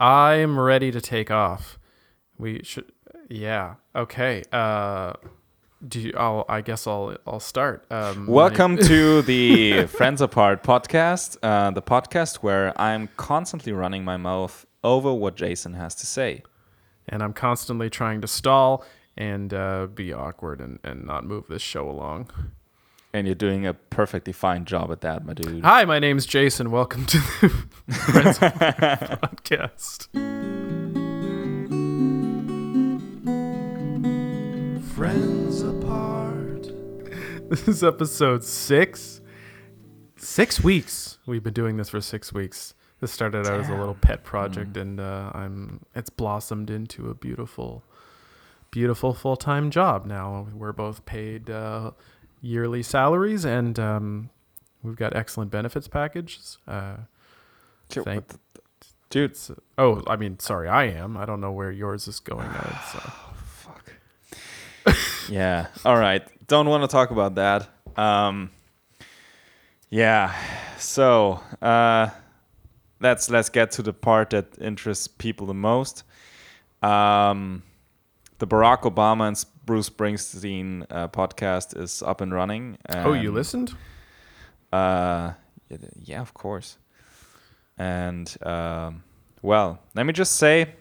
I'm ready to take off. We should. Yeah. Okay. Uh, do you, I'll. I guess I'll. I'll start. Um, my- Welcome to the Friends Apart podcast, uh, the podcast where I'm constantly running my mouth over what Jason has to say. and I'm constantly trying to stall and uh, be awkward and, and not move this show along. And you're doing a perfectly fine job at that, my dude. Hi, my name's Jason. Welcome to the Friends podcast. Friends apart. This is episode six. Six weeks. We've been doing this for six weeks. This started out as a little pet project, and uh, I'm it's blossomed into a beautiful, beautiful full time job. Now we're both paid uh, yearly salaries, and um, we've got excellent benefits packages. Uh, Sure, thank- the- dude, oh, I mean, sorry, I am. I don't know where yours is going. Out, so. fuck. yeah. All right. Don't want to talk about that. Um, yeah. So uh, let's let's get to the part that interests people the most. Um, the Barack Obama and Bruce Springsteen uh, podcast is up and running. Oh, you listened? Uh, yeah, yeah, of course. And um, well, let me just say,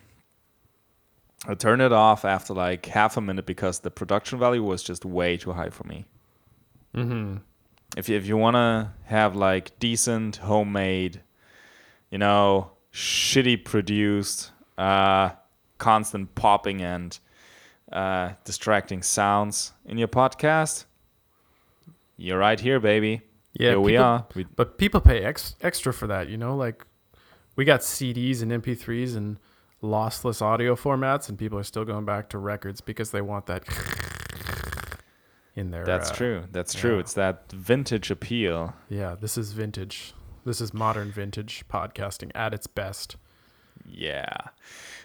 I turned it off after like half a minute because the production value was just way too high for me. Mm-hmm. If you, if you want to have like decent homemade, you know, shitty produced, uh, constant popping and uh, distracting sounds in your podcast, you're right here, baby. Yeah, here we are. We, But people pay ex- extra for that, you know? Like, we got CDs and MP3s and lossless audio formats, and people are still going back to records because they want that in there. That's uh, true. That's true. yeah. It's that vintage appeal. Yeah, this is vintage. This is modern vintage podcasting at its best. Yeah.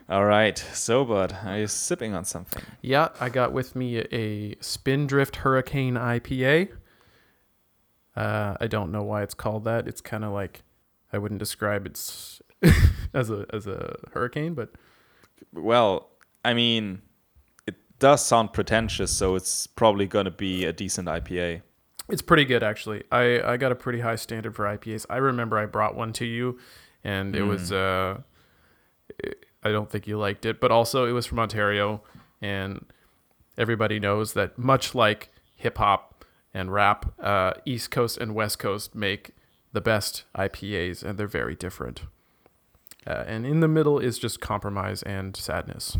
All right. So, bud, are you sipping on something? Yeah, I got with me a Spindrift Hurricane IPA. Uh, I don't know why it's called that. It's kind of like I wouldn't describe it as a as a hurricane, but Well, I mean, it does sound pretentious, so it's probably going to be a decent IPA. It's pretty good actually. I I got a pretty high standard for IPAs. I remember I brought one to you, and it was uh, it- I don't think you liked it, but also it was from Ontario, and everybody knows that much like hip hop and rap, uh, East Coast and West Coast make the best IPAs, and they're very different. Uh, and in the middle is just compromise and sadness.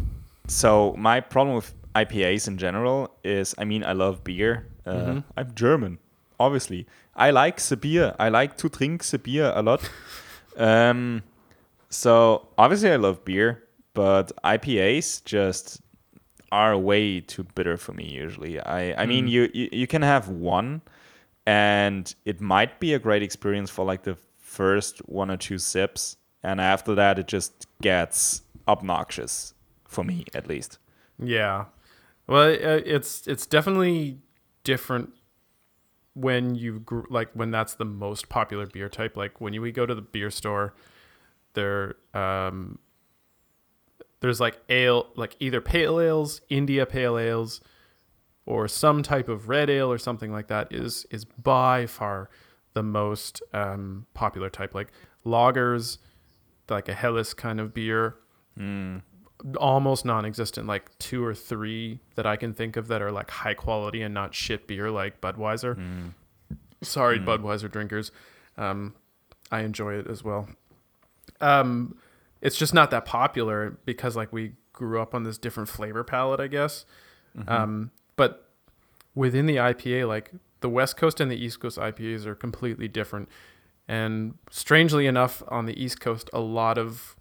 So, my problem with IPAs in general is I mean, I love beer. Uh, I'm German, obviously. I like the beer. I like to drink the beer a lot. um, so, obviously, I love beer, but IPAs just are way too bitter for me usually. I, I mean, you, you, you can have one, and it might be a great experience for like the first one or two sips. And after that, it just gets obnoxious for me, at least. Yeah. Well, uh, it's it's definitely different when you like when that's the most popular beer type. Like when you we go to the beer store, there um there's like ale like either pale ales, India pale ales, or some type of red ale or something like that is is by far the most um, popular type. Like lagers, like a Helles kind of beer, almost non-existent. Like two or three that i can think of that are like high quality and not shit beer like budweiser. Sorry budweiser drinkers. Um, i enjoy it as well um, it's just not that popular because like we grew up on this different flavor palette i guess um, but within the ipa like the west coast and the east coast ipas are completely different and strangely enough on the east coast a lot of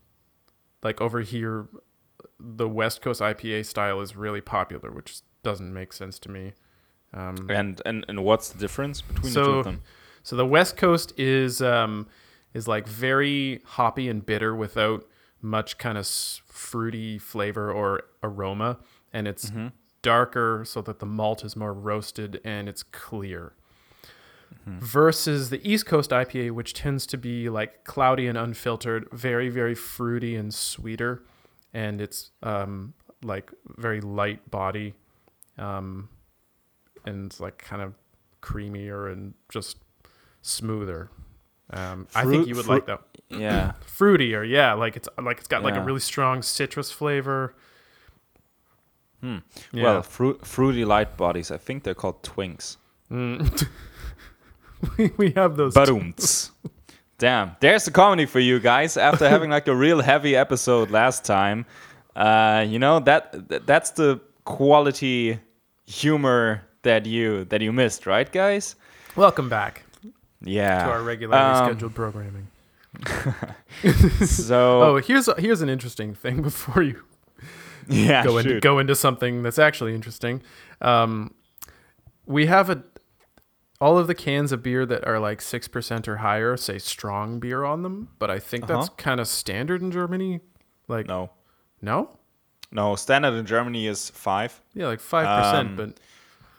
like over here the West Coast IPA style is really popular, which doesn't make sense to me. Um, And, and and what's the difference between the two of them? so the West Coast is um, is like very hoppy and bitter without much kind of fruity flavor or aroma, and it's darker so that the malt is more roasted and it's clear. versus the East Coast IPA, which tends to be like cloudy and unfiltered, very, very fruity and sweeter. And it's um, like very light body um, and it's like kind of creamier and just smoother. Um, I think you would fruit- like that Yeah. fruitier, yeah. Like it's like it's got like a really strong citrus flavor. Hmm. Yeah. Well, fruit, fruity light bodies. I think they're called twinks. Mm. we, we have those. Badumts. Damn, there's the comedy for you guys. After having like a real heavy episode last time, uh, you know that th- that's the quality humor that you that you missed, right, guys? Welcome back Yeah. to our regularly Um, scheduled programming. So Oh, here's a, here's an interesting thing before you yeah, go into go into something that's actually interesting. Um, we have a all of the cans of beer that are like six percent or higher say strong beer on them, but I think that's Uh-huh. kind of standard in Germany. Like no, no, no. Standard in Germany is five, yeah, like five percent, Um, but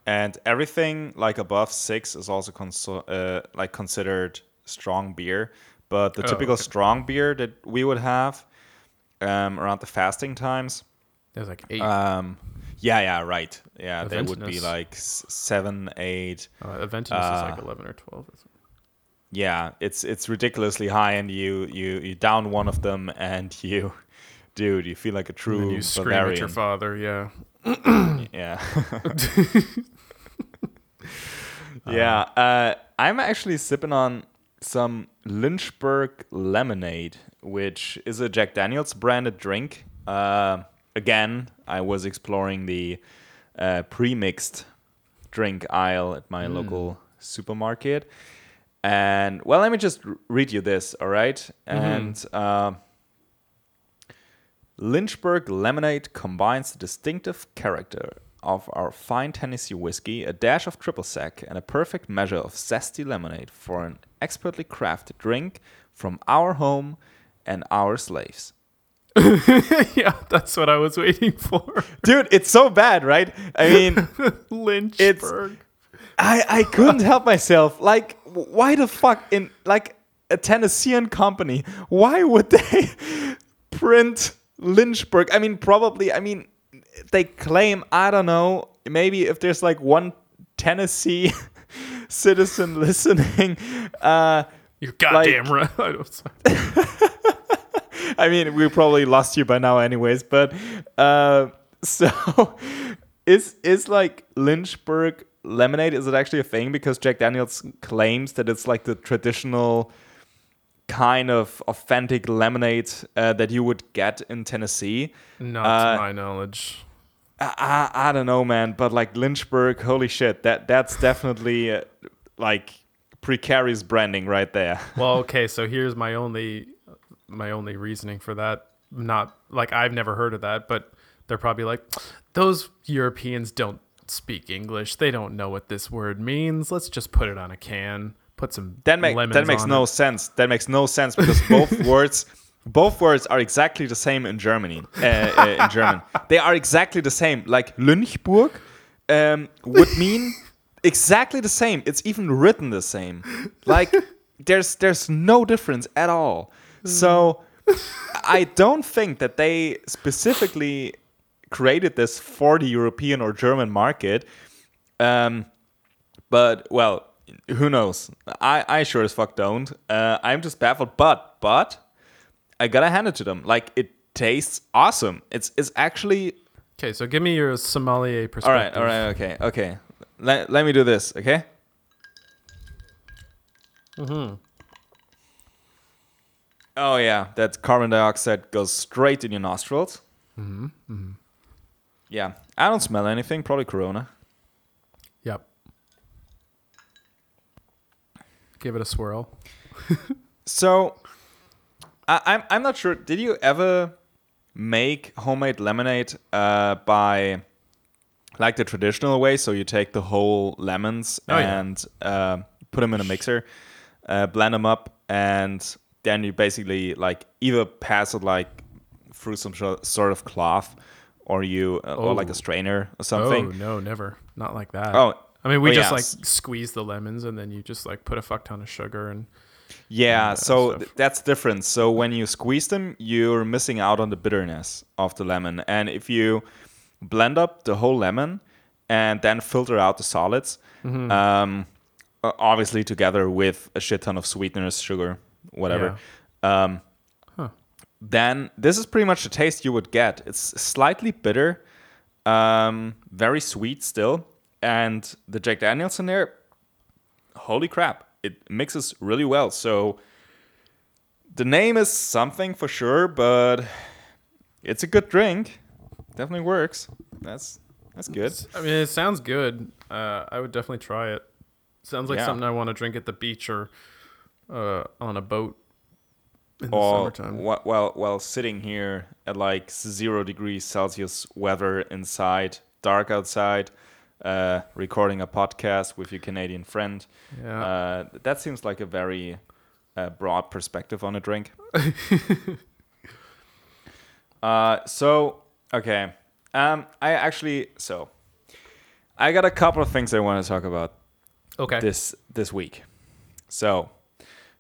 and everything like above six is also conso- uh, like considered strong beer. But the Oh, typical okay. strong beer that we would have um, around the fasting times there's like eight. Um, yeah, yeah, right. Yeah, they would be like seven, eight. uh, Aventinus is like uh, eleven or twelve. Or something. Yeah, it's it's ridiculously high, and you you you down one of them, and you, dude, you feel like a true then you scream at your father. Yeah. Yeah. yeah. Uh, I'm actually sipping on some Lynchburg lemonade, which is a Jack Daniels branded drink. Uh, again, I was exploring the uh, pre-mixed drink aisle at my local supermarket. And well, let me just read you this, all right? And uh, Lynchburg lemonade combines the distinctive character of our fine Tennessee whiskey, a dash of triple sec, and a perfect measure of zesty lemonade for an expertly crafted drink from our home and our slaves. yeah, that's what I was waiting for. Dude, it's so bad, right? I mean, Lynchburg. I I couldn't help myself. Like, why the fuck in like a Tennessean company? Why would they print Lynchburg? I mean, probably. I mean, they claim. I don't know. Maybe if there's like one Tennessee citizen listening. Uh, You're goddamn right. I I mean, we probably lost you by now, anyways. But uh, so is is like Lynchburg lemonade? Is it actually a thing? Because Jack Daniels claims that it's like the traditional kind of authentic lemonade uh, that you would get in Tennessee. Not Uh, to my knowledge. I, I I don't know, man. But like Lynchburg, holy shit, that that's definitely uh, like precarious branding right there. Well, okay, so here's my only my only reasoning for that. Not like I've never heard of that, but they're probably like those Europeans don't speak English. They don't know what this word means. Let's just put it on a can. Put some That make that makes no it. sense. That makes no sense because both words both words are exactly the same in Germany. Uh, uh, in German, they are exactly the same. Like Lynchburg um, would mean exactly the same. It's even written the same. Like there's there's no difference at all. So I don't think that they specifically created this for the European or German market. Um, but well, who knows? I, I sure as fuck don't. Uh, I'm just baffled. But but I gotta hand it to them. Like it tastes awesome. It's it's actually Okay, so give me your sommelier perspective. right. All right. Okay. Okay. Let, let me do this. Okay. Mm-hmm. Oh yeah, that carbon dioxide goes straight in your nostrils. Mm-hmm. Yeah, I don't smell anything. Probably Corona. Yep. Give it a swirl. So, I, I'm I'm not sure. Did you ever make homemade lemonade uh, by like the traditional way? So you take the whole lemons Oh, yeah. and uh, put them in a mixer, uh, blend them up, and then you basically like either pass it like through some sort of cloth, or you uh, or like Oh. a strainer or something. Oh no, never. Not like that. Oh, I mean, we Oh, just yeah, like squeeze the lemons and then you just like put a fuck ton of sugar and Yeah, uh, so th- that's different. So when you squeeze them, you're missing out on the bitterness of the lemon. And if you blend up the whole lemon and then filter out the solids, Mm-hmm. um, obviously together with a shit ton of sweeteners, sugar, whatever, um, Huh. then this is pretty much the taste you would get. It's slightly bitter, um, very sweet still, and the Jack Daniels in there, holy crap, it mixes really well. So the name is something for sure, but it's a good drink. Definitely works. That's that's good. I mean, it sounds good. Uh, I would definitely try it. Sounds like Yeah. something I want to drink at the beach or uh, on a boat in the summertime. wh- while while sitting here at like zero degrees Celsius weather inside, dark outside, uh, recording a podcast with your Canadian friend. Yeah. Uh, that seems like a very uh, broad perspective on a drink. uh, so okay, um, I actually so I got a couple of things I want to talk about okay. this this week. So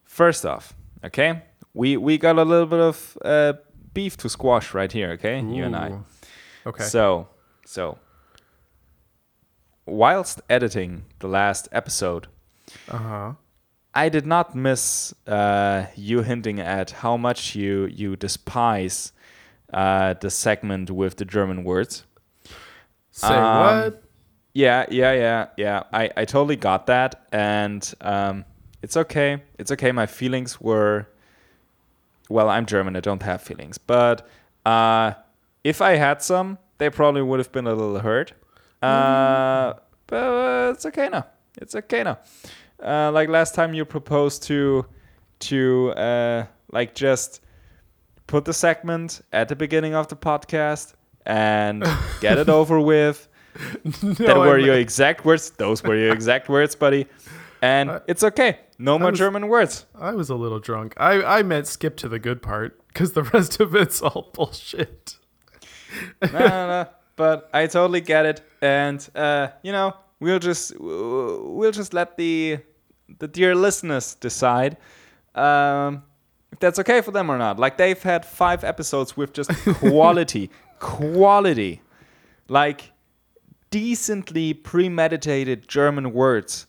first off, okay, we we got a little bit of uh, beef to squash right here. Okay, you and I. Okay. So, so whilst editing the last episode, Uh huh. I did not miss uh, you hinting at how much you you despise uh, the segment with the German words. Say Um, what? Yeah, yeah, yeah, yeah. I, I totally got that, and um, it's okay. It's okay. My feelings were, well, I'm German. I don't have feelings, but uh, if I had some, they probably would have been a little hurt. Uh, but uh, it's okay now. It's okay now. Uh, like last time, you proposed to to uh, like just put the segment at the beginning of the podcast and get it over with that No, were I'm- your exact words. Those were your exact words, buddy. And I- it's okay. No more was- German words. I was a little drunk. I, I meant skip to the good part because the rest of it's all bullshit. no, no, no. But I totally get it. And uh, you know, we'll just we'll just let the the dear listeners decide um, if that's okay for them or not. Like they've had five episodes with just quality, quality, like decently premeditated German words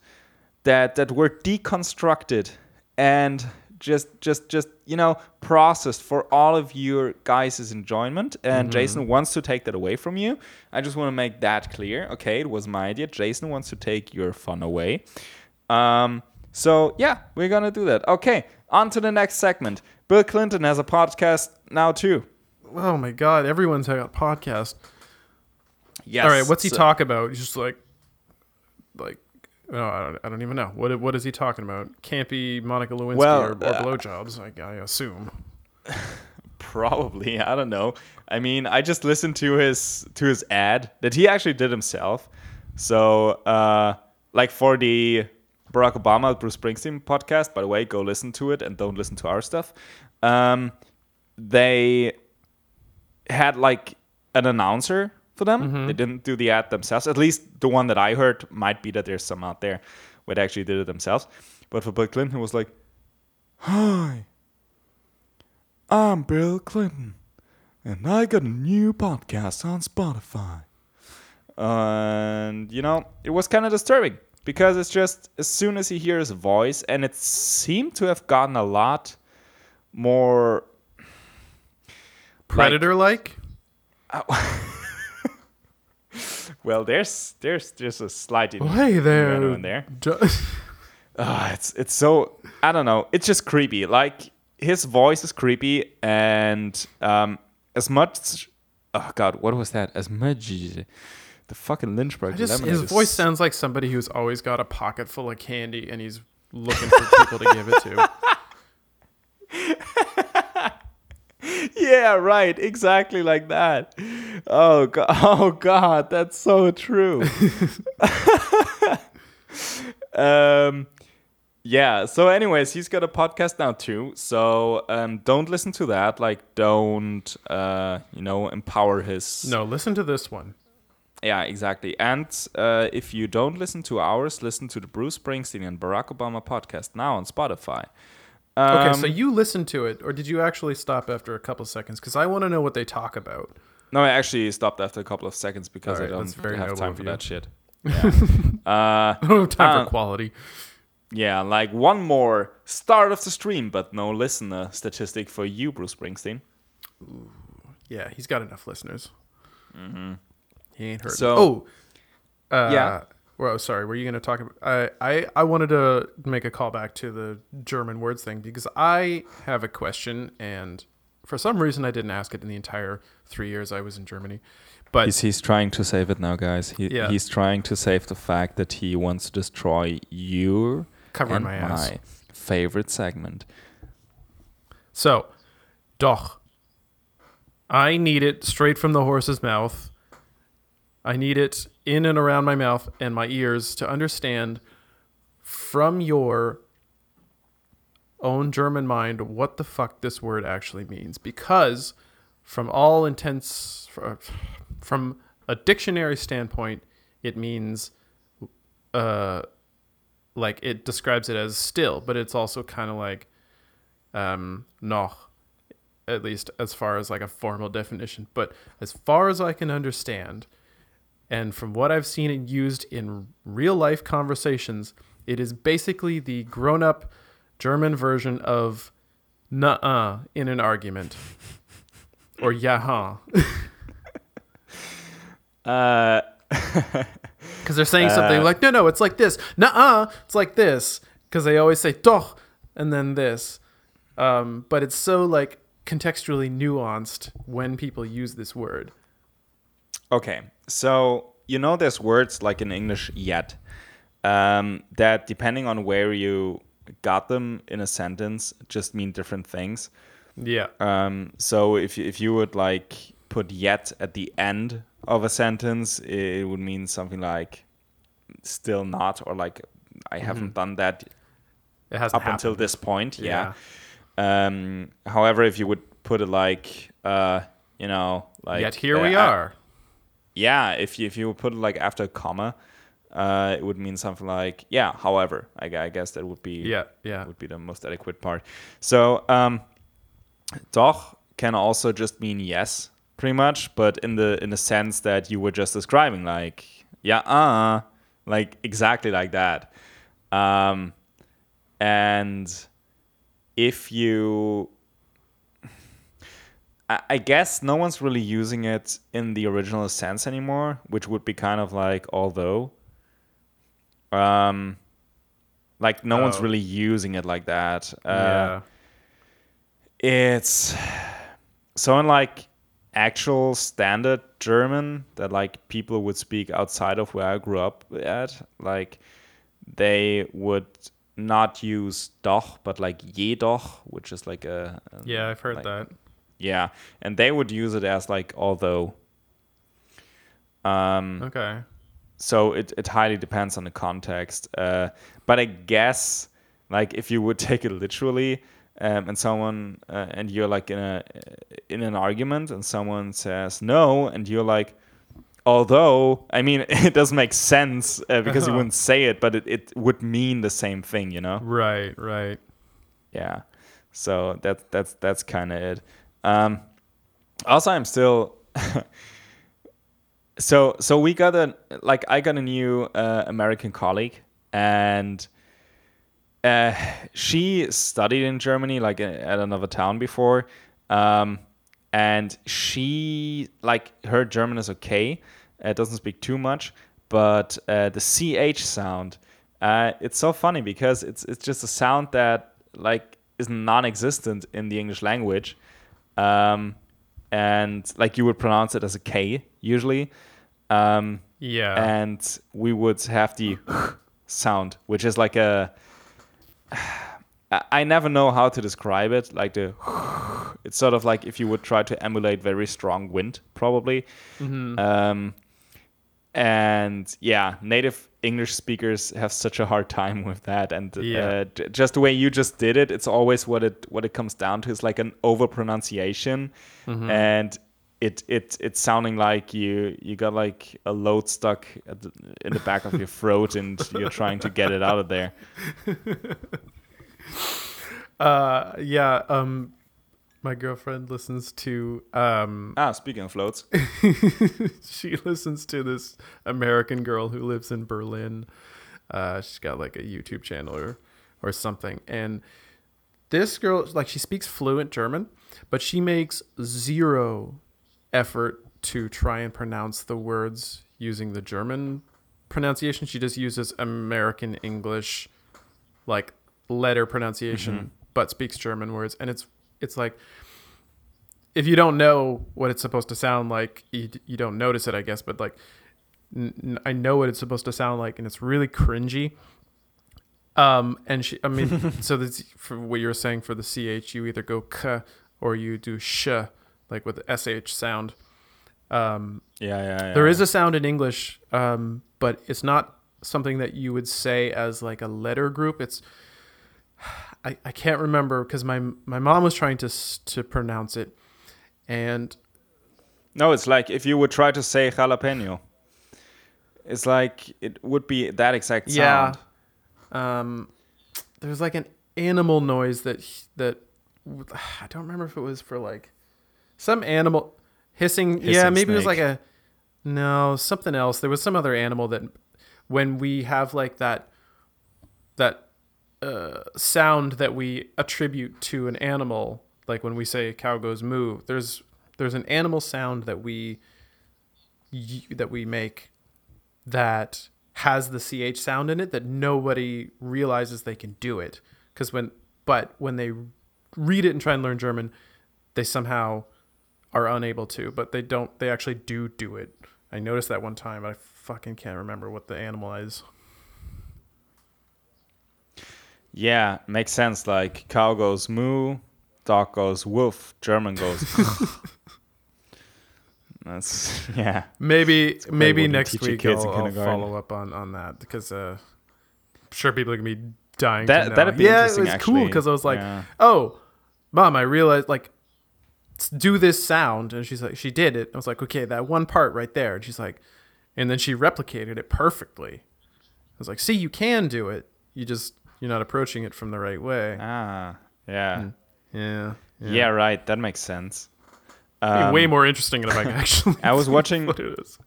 that that were deconstructed and just just just you know processed for all of your guys' enjoyment. And jason wants to take that away from you. I just want to make that clear okay? It was my idea. Jason wants to take your fun away. Um, so yeah we're gonna do that. Okay on to the next segment. Bill clinton has a podcast now too. Oh my god, everyone's got a podcast. yes All right, what's he so- talk about? He's just like, like, no, I don't, I don't even know. What what is he talking about? Can't be Monica Lewinsky Well, or, or uh, blowjobs. I, I assume. Probably, I don't know. I mean, I just listened to his to his ad that he actually did himself. So, uh, like for the Barack Obama Bruce Springsteen podcast, by the way, go listen to it and don't listen to our stuff. Um, they had like an announcer for them. Mm-hmm. They didn't do the ad themselves. At least the one that I heard might be that there's some out there where they actually did it themselves. But for Bill Clinton, it was like, "Hi, I'm Bill Clinton, and I got a new podcast on Spotify. And, you know, it was kind of disturbing because it's just as soon as you hear his voice, and it seemed to have gotten a lot more. Predator like. Well, there's there's there's a slight Oh, hey there. in there. Ah, it's it's so I don't know. It's just creepy. Like his voice is creepy, and um, as much. Oh God, what was that? As much. The fucking Lynchburg. Just, his is- voice sounds like somebody who's always got a pocket full of candy and he's looking for people to give it to. Yeah, right. Exactly like that. Oh God. Oh God, that's so true. um yeah, so anyways, he's got a podcast now too. So um don't listen to that. Like don't uh you know empower his No, listen to this one. Yeah, exactly. And uh, if you don't listen to ours, listen to the Bruce Springsteen and Barack Obama podcast now on Spotify. Okay, so Um, you listened to it, or did you actually stop after a couple seconds? Because I want to know what they talk about. No, I actually stopped after a couple of seconds because Alright, I don't have time for that shit. Yeah. uh, I don't have time Uh, for quality. yeah, like one more start of the stream, but no listener statistic for you, Bruce Springsteen. Yeah, he's got enough listeners. He ain't hurt. Mm-hmm. So- oh, uh, Yeah. Well, sorry. Were you going to talk about? I, I I wanted to make a callback to the German words thing because I have a question, and for some reason I didn't ask it in the entire three years I was in Germany. But He's, he's trying to save it now, guys. He, Yeah. He's trying to save the fact that he wants to destroy your covering and my ass. my favorite segment. So, doch. I need it straight from the horse's mouth. I need it in and around my mouth and my ears to understand from your own German mind what the fuck this word actually means. Because, from all intents, from a dictionary standpoint, it means, uh, like it describes it as still, but it's also kind of like um, noch, at least as far as like a formal definition. But as far as I can understand, and from what I've seen it used in real life conversations, it is basically the grown up German version of nuh uh in an argument. or yaha. Uh, Because they're saying something like, no, no, it's like this. Nuh uh it's like this. Because they always say doch and then this. Um, but it's so like contextually nuanced when people use this word. Okay, so you know there's words like in English yet um, that depending on where you got them in a sentence just mean different things. Yeah. Um, so if you, if you would like put yet at the end of a sentence, it would mean something like still not or like I haven't done that It hasn't up until this point. Yeah. Um, however, if you would put it like uh, you know like Yet here uh, we uh, are. Yeah if you if you put it like after a comma uh, it would mean something like yeah however i, I guess that would be Yeah, yeah. would be the most adequate part so um doch can also just mean yes pretty much but in the in the sense that you were just describing like yeah uh like exactly like that um and if you I I guess no one's really using it in the original sense anymore, which would be kind of like although. Um, like no one's Oh. really using it like that. Uh, yeah. It's so in like actual standard German that like people would speak outside of where I grew up at, like they would not use doch, but like jedoch, which is like a, a Yeah, I've heard like- that. Yeah, and they would use it as like although. Um, Okay. so it, it highly depends on the context. Uh, but I guess like if you would take it literally, um, and someone uh, and you're like in a in an argument, and someone says no, and you're like, although I mean it doesn't make sense uh, because you Uh-huh. wouldn't say it, but it, it would mean the same thing, you know? Right, right. yeah so that that's that's kind of it um also i'm still so so we got a like i got a new uh, american colleague and uh, she studied in germany like at another town before. Um and she like her german is okay. Uh, doesn't speak too much but uh, the ch sound uh, it's so funny because it's it's just a sound that like is non-existent in the english language um, and like you would pronounce it as a k usually um, Yeah. and we would have the sound, which is like a. I never know how to describe it. Like the, it's sort of like if you would try to emulate very strong wind, probably. Um, and yeah, native English speakers have such a hard time with that. And Yeah. uh, just the way you just did it, it's always what it what it comes down to is like an over pronunciation, and it it it's sounding like you you got like a load stuck at the, in the back of your throat and you're trying to get it out of there. Uh, yeah. Um, my girlfriend listens to um, Ah, speaking of floats, she listens to this American girl who lives in Berlin. Uh, she's got like a YouTube channel or or something, and this girl like she speaks fluent German, but she makes zero effort to try and pronounce the words using the German pronunciation. She just uses American English, like letter pronunciation, but speaks German words, and it's it's like if you don't know what it's supposed to sound like, you, you don't notice it, I guess. But like, n- I know what it's supposed to sound like, and it's really cringy. Um, and she, I mean, so that's for what you were saying for the ch, you either go k or you do sh, like with the sh sound. Um, yeah, yeah, yeah. there is a sound in English, um, but it's not something that you would say as like a letter group. It's I, I can't remember because my my mom was trying to to pronounce it, and no. It's like if you would try to say jalapeno, it's like it would be that exact sound. Yeah. um, there's like an animal noise that that I don't remember if it was for like some animal hissing. yeah, Hissing maybe it was like a no something else. There was some other animal that when we have like that that uh, sound that we attribute to an animal, like when we say cow goes moo. There's there's an animal sound that we that we make that has the ch sound in it that nobody realizes they can do it because when but when they read it and try and learn german they somehow are unable to but they don't they actually do do it i noticed that one time i fucking can't remember what the animal is Yeah, makes sense. Like cow goes moo, dog goes woof, German goes. That's yeah. maybe maybe next week I'll, I'll follow up on on that because uh I'm sure people are gonna be dying That to that'd be yeah it interesting. was cool because i was like Yeah. oh mom i realized like do this sound and she's like she did it i was like okay that one part right there and she's like and then she replicated it perfectly i was like see you can do it you just you're not approaching it from the right way ah, yeah. yeah yeah, right. That makes sense. Um, way more interesting if i actually I was watching. what it is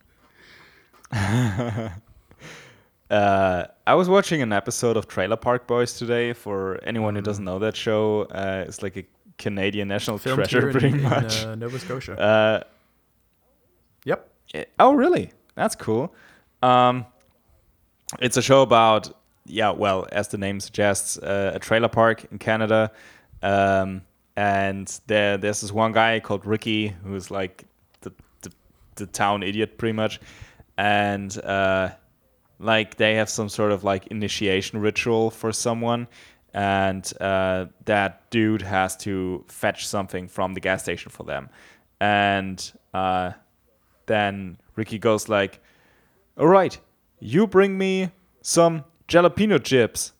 Uh, I was watching an episode of Trailer Park Boys today. For anyone who doesn't know that show, uh, it's like a Canadian national treasure, in, pretty in, much. uh, nova scotia Uh, yep Eh, Oh, really? That's cool. Um, it's a show about, yeah, well, as the name suggests, uh, a trailer park in Canada. Um, and there, there's this one guy called Ricky who's like the, the, the town idiot, pretty much. And uh, like they have some sort of like initiation ritual for someone. And uh, that dude has to fetch something from the gas station for them. And uh, then Ricky goes like, "All right, you bring me some jalapeno chips."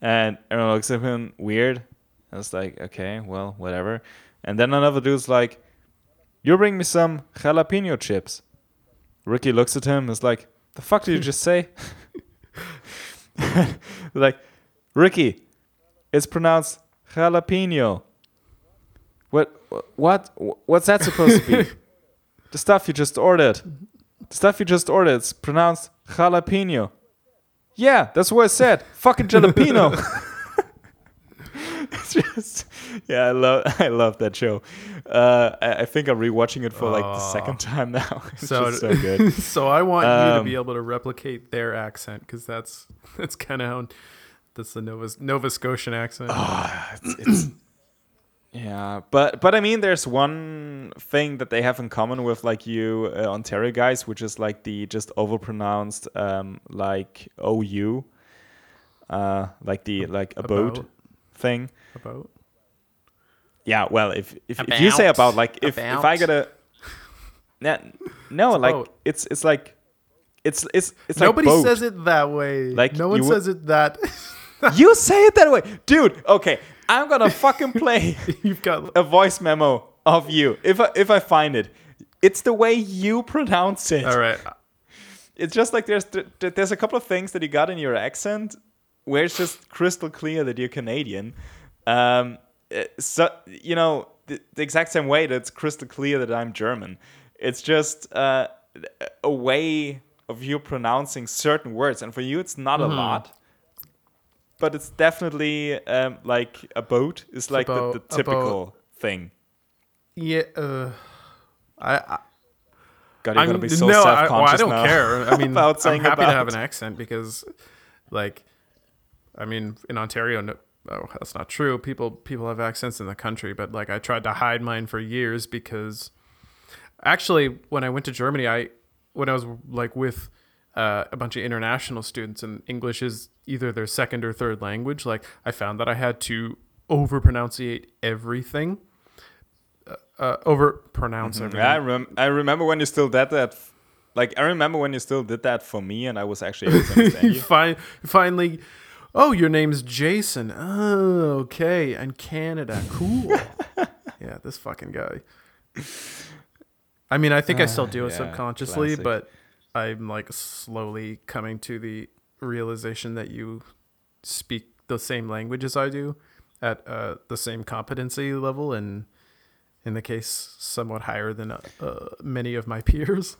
And everyone looks at him weird. I was like, "Okay, well, whatever." And then another dude's like, "You bring me some jalapeno chips." Ricky looks at him and is like, "The fuck did you just say?" like, Ricky, it's pronounced jalapeno. What? What? What's that supposed to be? The stuff you just ordered. The stuff you just ordered. It's pronounced jalapeno. Yeah, that's what I said. Fucking jalapeno. it's just, yeah, I love, I love that show. Uh, I, I think I'm rewatching it for like the second time now. It's so, just so good. so I want you to Um, be able to replicate their accent because that's that's kind of how that's the Nova Nova Scotian accent. Ah, it's, it's yeah, but but I mean, there's one thing that they have in common with like you uh, Ontario guys, which is like the just overpronounced um, like OU, uh, like the like about, About. thing. About Yeah, well, if if, if you say About. about like if if I About. gotta, no, no, It's like about. it's it's like it's it's it's like nobody boat. says it that way. Like, no one you says it that. You say it that way, dude. Okay, I'm gonna fucking play You've got a voice memo of you. If I if I find it, it's the way you pronounce it. All right. It's just like there's th- th- there's a couple of things that you got in your accent where it's just crystal clear that you're Canadian. Um, eh, so you know the, the exact same way that it's crystal clear that I'm German. It's just uh, a way of you pronouncing certain words, and for you it's not a lot. But it's definitely um, like a boat is like the, boat, the a typical thing. Yeah. Uh, I, I God, you're I'm, gonna be so no, self-conscious well, I don't now care. I mean, about I'm saying happy to have an accent because, like, I mean, in Ontario, no, oh, that's not true. People people have accents in the country, but like, I tried to hide mine for years because, actually, when I went to Germany, I when I was like with uh, a bunch of international students, and English is either their second or third language. Like, I found that I had to over pronunciate everything. Uh, uh, over pronounce everything. Yeah, I, rem- I remember when you still did that. f- Like I remember when you still did that for me, and I was actually able to understand you fin- finally oh your name's jason oh okay and canada cool yeah this fucking guy i mean i think i still do it Yeah, subconsciously classic. but i'm like slowly coming to the realization that you speak the same language as i do at uh, the same competency level and in the case somewhat higher than uh, uh, many of my peers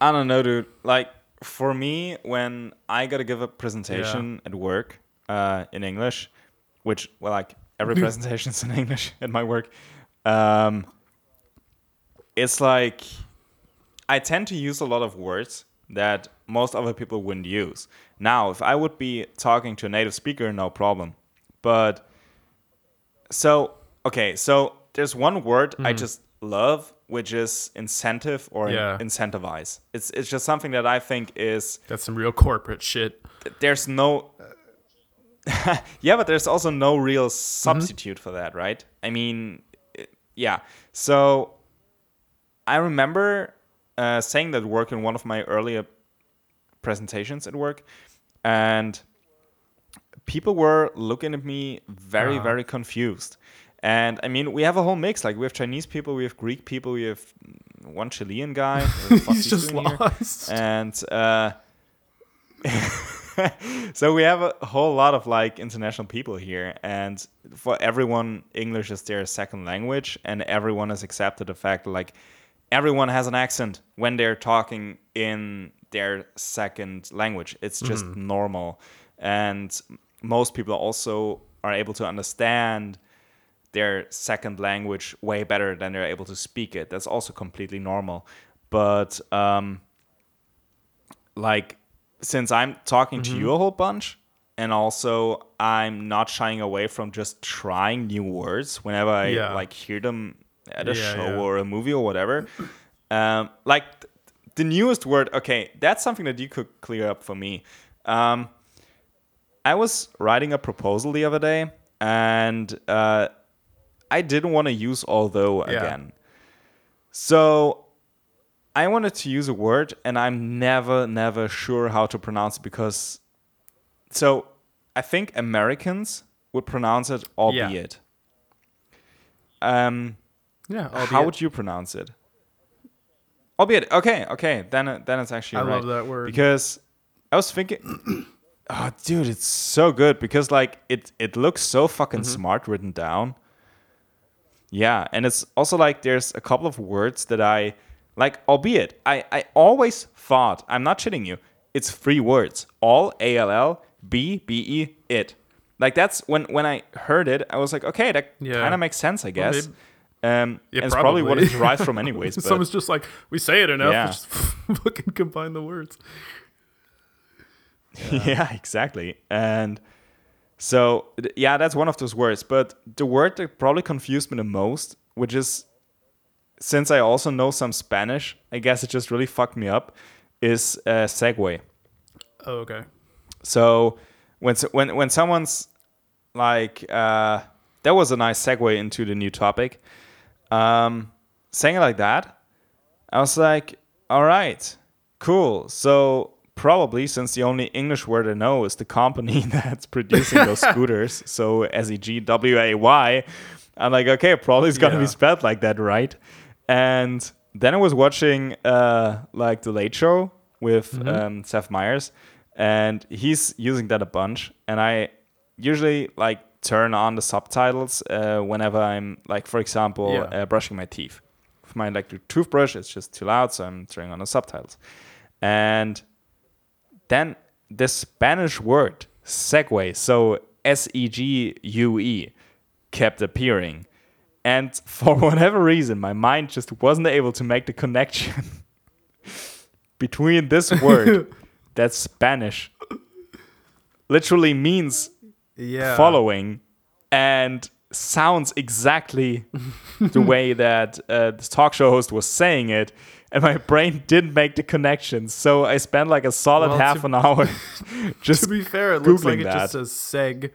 I don't know, dude. Like for me, when I gotta give a presentation at work uh, in English, which well, like every presentation's in English at my work, um, it's like I tend to use a lot of words that most other people wouldn't use. Now, if I would be talking to a native speaker, no problem. But so okay, so there's one word I hmm. just love, which is incentive or Yeah. incentivize. It's it's just something that I think is that's some real corporate shit there's no yeah but there's also no real mm-hmm. substitute for that right i mean it- yeah so i remember uh, saying that work in one of my earlier presentations at work and people were looking at me very Uh-huh. very confused. And i mean we have a whole mix. Like we have chinese people we have greek people we have one chilean guy. What the fuck he's just doing here? lost. And uh, so we have a whole lot of like international people here. And for everyone english is their second language and everyone has accepted the fact that like everyone has an accent when they're talking in their second language. It's just normal. And most people also are able to understand their second language way better than they're able to speak it. That's also completely normal. But um like since I'm talking to you a whole bunch and also I'm not shying away from just trying new words whenever I Yeah. like hear them at a Yeah, show yeah. or a movie or whatever. Um, like th- the newest word, okay, that's something that you could clear up for me. Um, I was writing a proposal the other day and uh, I didn't want to use although Yeah. again. So I wanted to use a word and I'm never, never sure how to pronounce it because. So I think Americans would pronounce it albeit. Um, yeah how would you pronounce it? Albeit. Okay, okay. Then, it- then it's actually I right. love that word. because I was thinking, oh, dude, it's so good because like it it looks so fucking Mm-hmm. smart written down. Yeah, and it's also like there's a couple of words that I like, albeit I I always thought I'm not shitting you. It's three words: all A L L B B E it. Like that's when when I heard it, I was like, okay, that Yeah. kind of makes sense, I guess. maybe- um, Yeah, and it's probably what it probably. derives from, anyways. But Someone's just like, we say it enough. Yeah. Just fucking combine the words. yeah. exactly. And so, yeah, that's one of those words. But the word that probably confused me the most, which is since I also know some Spanish, I guess it just really fucked me up, is uh, segue. Oh, okay. So when when when someone's like, uh, that was a nice segue into the new topic. Um, saying it like that, I was like, all right, cool. So probably since the only English word I know is the company that's producing those scooters, so S E G W A Y. I'm like, okay, probably it's gonna Yeah. be spelled like that, right? And then I was watching uh, like the Late Show with Mm-hmm. um, Seth Meyers, and he's using that a bunch. And I usually like turn on the subtitles uh, whenever I'm like, for example, Yeah. uh, brushing my teeth. With my electric toothbrush, it's just too loud, so I'm turning on the subtitles. And then this Spanish word segue, so S E G U E, kept appearing. And for whatever reason, my mind just wasn't able to make the connection between this word that's Spanish literally means Yeah. following and sounds exactly the way that uh, this talk show host was saying it and my brain didn't make the connection so i spent like a solid Well, half to- an hour just To be fair, it looks like Googling it just says seg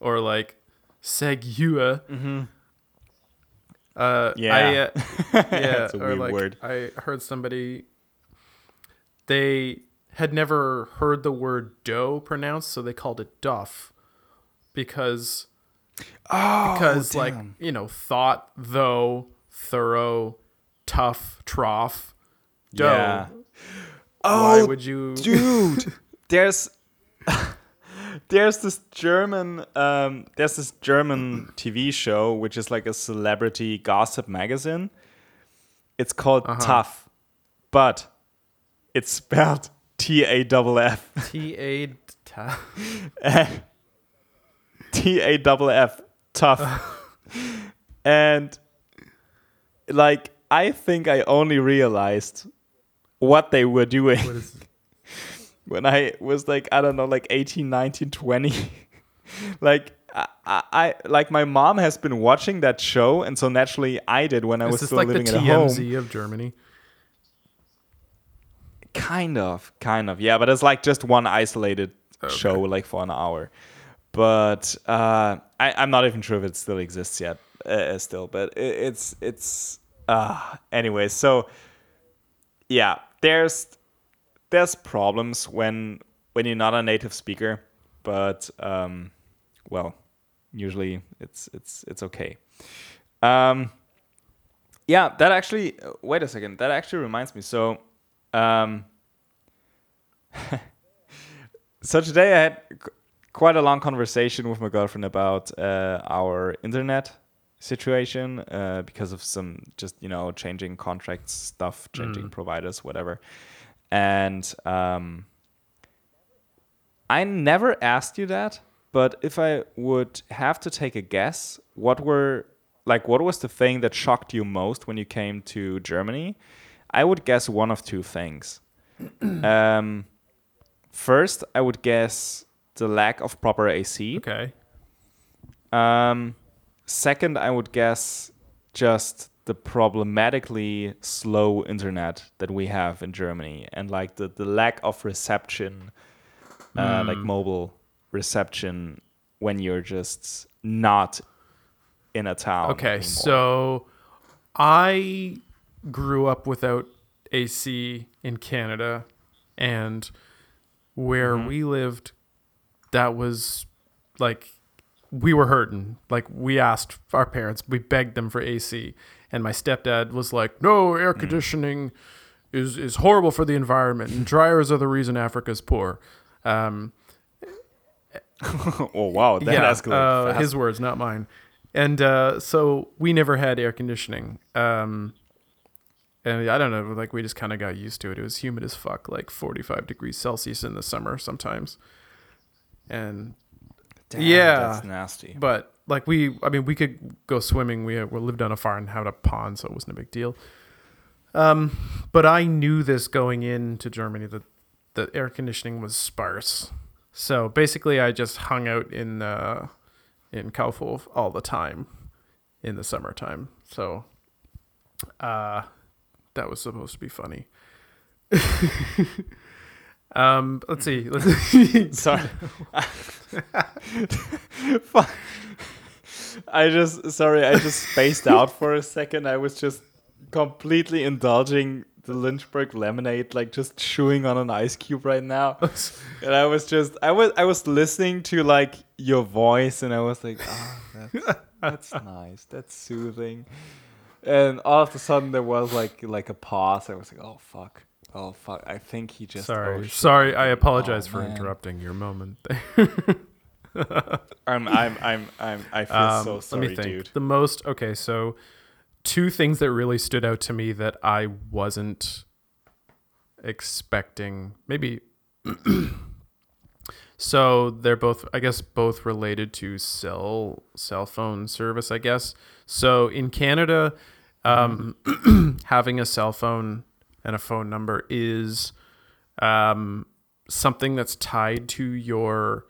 or like segua. Mm-hmm. Uh, Yeah. I, uh, yeah, That's a or weird like word. I heard somebody they had never heard the word dough pronounced, so they called it duff because oh, because like you know thought though thorough tough trough dough. Yeah. Why Oh, would you? dude there's there's this german um there's this german tv show which is like a celebrity gossip magazine it's called Uh-huh. tough but it's spelled t-a-f-f T A. ta- t-a-f-f tough and like i think i only realized what they were doing when I was like I don't know like 18 19 20 like I, I like my mom has been watching that show and so naturally I did when I Is was still like the living at home of Germany? Kind of kind of. Yeah but it's like just one isolated show like for an hour. But uh I, I'm not even sure if it still exists yet uh, still but it, it's it's uh anyway so yeah there's there's problems when when you're not a native speaker but um well usually it's it's it's okay. Um yeah that actually uh, wait a second that actually reminds me so um so today i had qu- quite a long conversation with my girlfriend about uh, our internet situation uh, because of some just you know changing contracts stuff changing providers whatever. And um, i never asked you that but if i would have to take a guess what were like what was the thing that shocked you most when you came to germany i would guess one of two things um, first i would guess the lack of proper ac Okay. um, second, I would guess just the problematically slow internet that we have in Germany and like the, the lack of reception, uh, like mobile reception when you're just not in a town. Okay. anymore. So I grew up without AC in Canada, and where Mm-hmm. we lived, that was like we were hurting. Like we asked our parents, we begged them for AC, and my stepdad was like, "No, air Mm. conditioning is is horrible for the environment, and dryers are the reason Africa's poor." Um, oh wow, that yeah, escalated uh, his words, not mine. And uh, so we never had air conditioning. Um, and I don't know, like we just kind of got used to it. It was humid as fuck, like 45 degrees Celsius in the summer sometimes. And Damn, yeah. that's nasty. but like we, I mean, we could go swimming. We, we lived on a farm and had a pond, so it wasn't a big deal. Um, but I knew this going into Germany that the air conditioning was sparse. So basically, I just hung out in uh, in Kaufhof all the time in the summertime. So uh, that was supposed to be funny. um, let's see. Let's Sorry. I just sorry, I just spaced out for a second. I was just completely indulging the Lynchburg lemonade, like just chewing on an ice cube right now. and I was just, I was, I was listening to like your voice, and I was like, oh, that's, that's nice, that's soothing. And all of a sudden, there was like like a pause. I was like, oh fuck, oh fuck. I think he just. Sorry, oh, sorry. I apologize Oh, for man. interrupting your moment. There. I'm, I'm, I'm, I'm. I feel Um, so sorry, let me think. dude. The most okay, so two things that really stood out to me that I wasn't expecting. Maybe so they're both I guess both related to cell cell phone service, I guess. So in Canada, um, having a cell phone and a phone number is um, something that's tied to your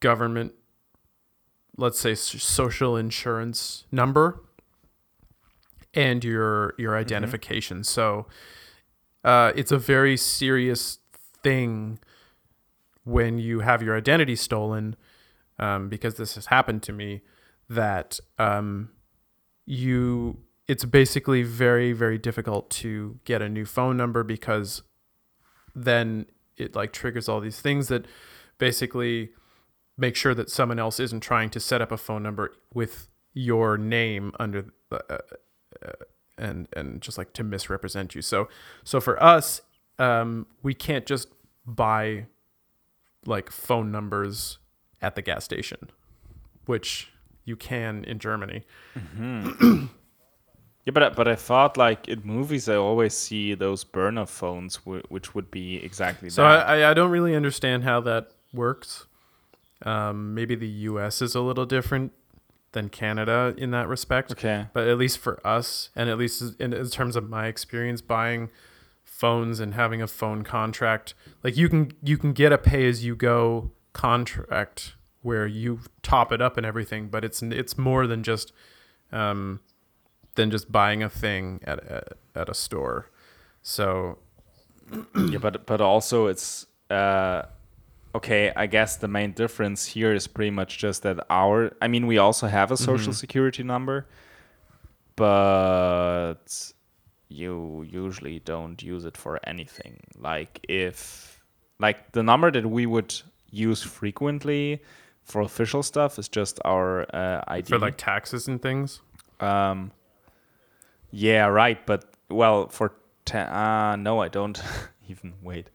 government let's say social insurance number and your your identification. So uh, it's a very serious thing when you have your identity stolen, um, because this has happened to me. That um, you it's basically very very difficult to get a new phone number because then it like triggers all these things that basically make sure that someone else isn't trying to set up a phone number with your name under uh, uh, and and just like to misrepresent you. So so for us, um, we can't just buy like phone numbers at the gas station, which you can in Germany. Yeah, but I- but I thought like in movies I always see those burner phones, wh- which would be exactly So that. I I don't really understand how that works. Um, maybe the U.S. is a little different than Canada in that respect. okay. but at least for us and at least in, in terms of my experience buying phones and having a phone contract like you can you can get a pay as you go contract where you top it up and everything but it's it's more than just um than just buying a thing at at, at a store so yeah, but but also it's uh okay, I guess the main difference here is pretty much just that our I mean we also have a social security number, but you usually don't use it for anything. Like if like the number that we would use frequently for official stuff is just our uh, ID. for like taxes and things Um, yeah, right. But well, for ta- uh, no, I don't even wait.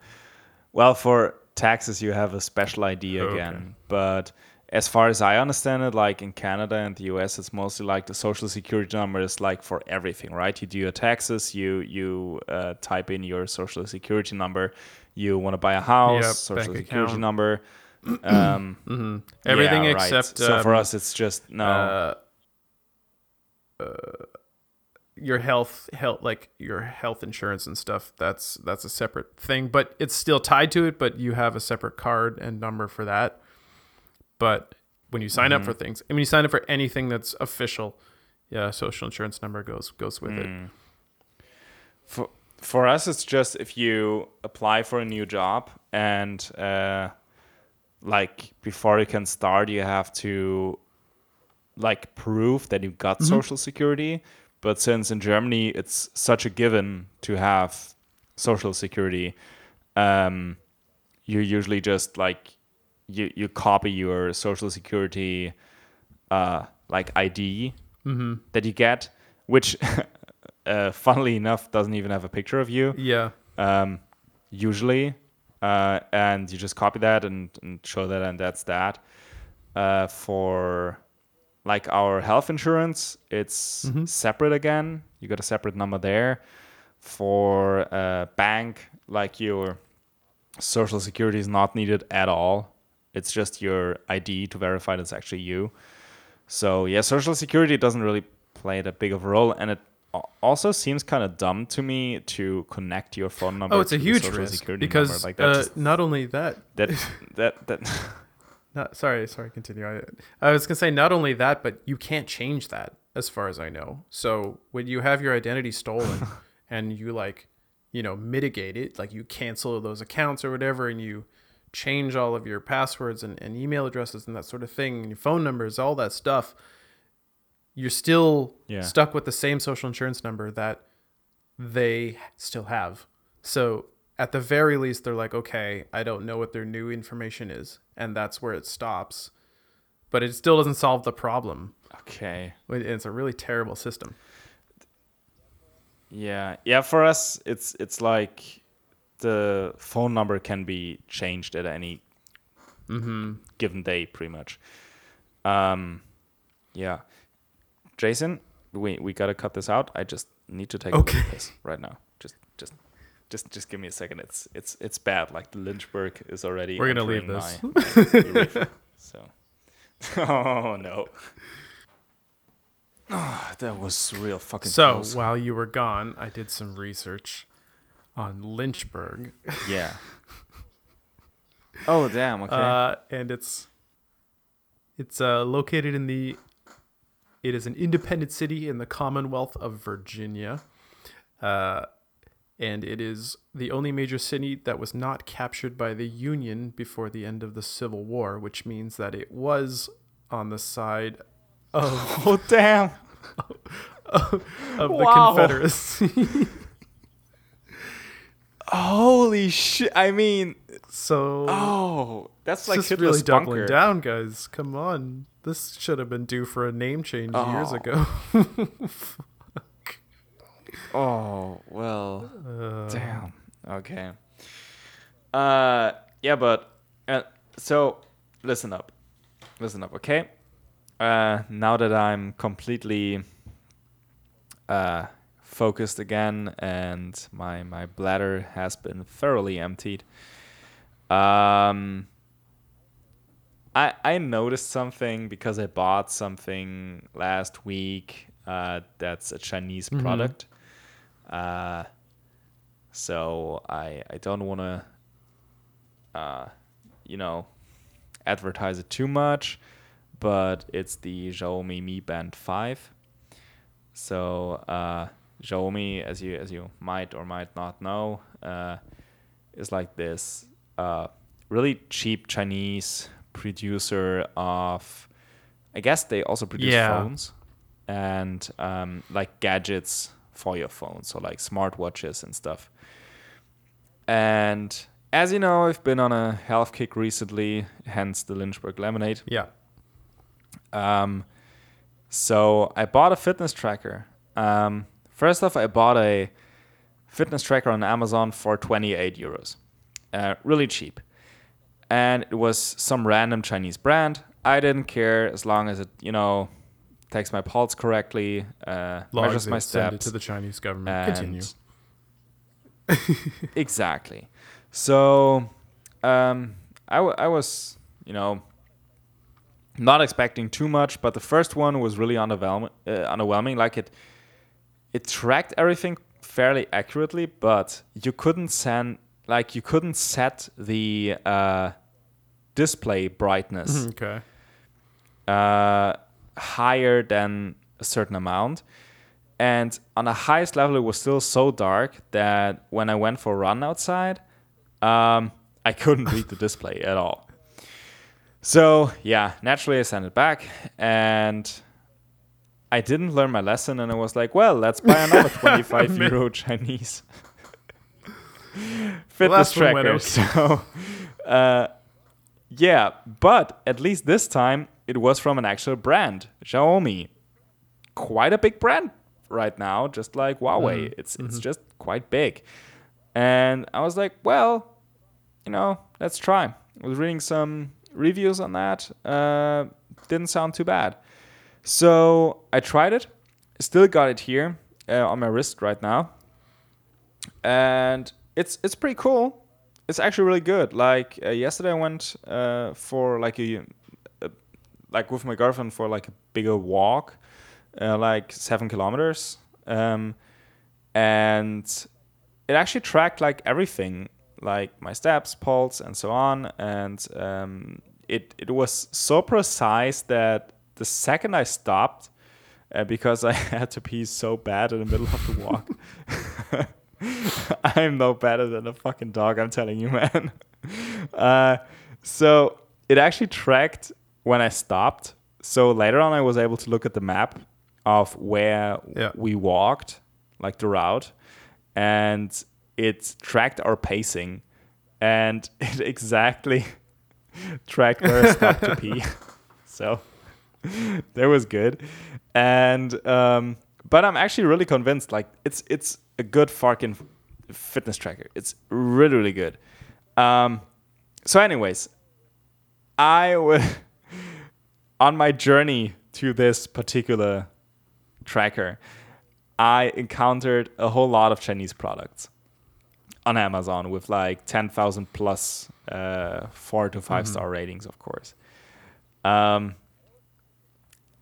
Well, for taxes, you have a special ID Okay. again. But as far as I understand it, like in Canada and the US, it's mostly like the social security number is like for everything, right? You do your taxes, you you uh, type in your social security number. You want to buy a house, Yep, social security account. number. Um, hmm everything yeah, right. except so for um, us, it's just no. uh, uh, your health health like your health insurance and stuff that's that's a separate thing but it's still tied to it but you have a separate card and number for that. But when you sign up for things i mean you sign up for anything that's official yeah social insurance number goes goes with it. Mm. for for us it's just if you apply for a new job and uh, like before you can start you have to like prove that you got social security but since in germany it's such a given to have social security um, you usually just like you, you copy your social security uh, like id that you get which uh, funnily enough doesn't even have a picture of you yeah um, usually, uh, and you just copy that and, and show that, and that's that. Uh, for like our health insurance, it's separate again. You got a separate number there. For uh, bank, like your social security is not needed at all. It's just your ID to verify that it's actually you. So yeah, social security doesn't really play that big of a role, and it also seems kind of dumb to me to connect your phone number. oh it's to a huge social risk security because number. like that. uh, just- not only that that that that. Not, sorry, sorry, continue. I, I was gonna say not only that, but you can't change that as far as I know. So when you have your identity stolen and you like, you know, mitigate it, like you cancel those accounts or whatever, and you change all of your passwords and, and email addresses and that sort of thing, and your phone numbers, all that stuff, you're still Yeah. stuck with the same social insurance number that they still have. So at the very least, they're like, okay, I don't know what their new information is, and that's where it stops. But it still doesn't solve the problem. Okay. It's a really terrible system. Yeah, yeah. For us, it's it's like the phone number can be changed at any given day, pretty much. Um, yeah. Jason, we we gotta cut this out. I just need to take a Okay. look at this right now. Just just just just give me a second. It's it's it's bad. Like the Lynchburg is already. We're gonna leave this. my- my so. Oh no. Oh, that was real fucking So close. while you were gone, I did some research on Lynchburg, Yeah. Oh damn. Okay. uh, and it's it's uh, located in the. It is an independent city in the Commonwealth of Virginia, uh, and it is the only major city that was not captured by the Union before the end of the Civil War, which means that it was on the side of oh damn. of the Wow. Confederacy. Holy shit! I mean, so oh, that's like just Hitler's really doubling bunker. down, guys. Come on, this should have been due for a name change oh. years Oh. ago. Oh well. Uh, Damn. Okay. Uh, yeah, but uh, so listen up, listen up, okay? Uh, now that I'm completely uh focused again and my my bladder has been thoroughly emptied, um. I, I noticed something because I bought something last week uh, that's a Chinese Mhm. product. Uh, so I I don't want to, uh, you know, advertise it too much, but it's the Xiaomi Mi Band Five. So uh, Xiaomi, as you as you might or might not know, uh, is like this uh, really cheap Chinese producer of, I guess they also produce Yeah. phones and um, like gadgets for your phone, so like smartwatches and stuff. And as you know, I've been on a health kick recently, hence the Lynchburg lemonade. yeah. Um, so I bought a fitness tracker. Um, first off, I bought a fitness tracker on Amazon for 28 euros. Uh, really cheap. And it was some random Chinese brand. I didn't care as long as it, you know, takes my pulse correctly, uh, measures it, my send it steps. to the Chinese government. Continue. exactly. So, um, I, w- I was, you know, not expecting too much, but the first one was really underwhelming. Uh, underwhelming. Like it, it tracked everything fairly accurately, but you couldn't send, like you couldn't set the uh, display brightness Okay. uh, higher than a certain amount. And on the highest level, it was still so dark that when I went for a run outside, um, I couldn't read the display at all. So, yeah, naturally, I sent it back and I didn't learn my lesson. And I was like, well, let's buy another 25 euro Chinese fitness went tracker. So, uh, yeah, but at least this time it was from an actual brand, Xiaomi. Quite a big brand right now, just like Huawei. It's it's just quite big. And I was like, well, you know, let's try. I was reading some reviews on that. Uh, didn't sound too bad. So I tried it. Still got it here uh, on my wrist right now. And it's it's pretty cool. It's actually really good. Like uh, yesterday, I went uh, for like a like with my girlfriend for like a bigger walk, uh, like seven kilometers, um, and it actually tracked like everything, like my steps, pulse, and so on. And um, it it was so precise that the second I stopped, uh, because I had to pee so bad in the middle of the walk. I'm no better than a fucking dog. I'm telling you, man. Uh, so it actually tracked when I stopped. So later on, I was able to look at the map of where Yeah. we walked, like the route, and it tracked our pacing, and it exactly tracked where I stopped to pee. So that was good, and um, but I'm actually really convinced. Like it's it's a good fucking fitness tracker. It's really really good. Um, so, anyways, I was on my journey to this particular tracker. I encountered a whole lot of Chinese products on Amazon with like 10,000 plus uh, four to 5 star ratings, of course. Um,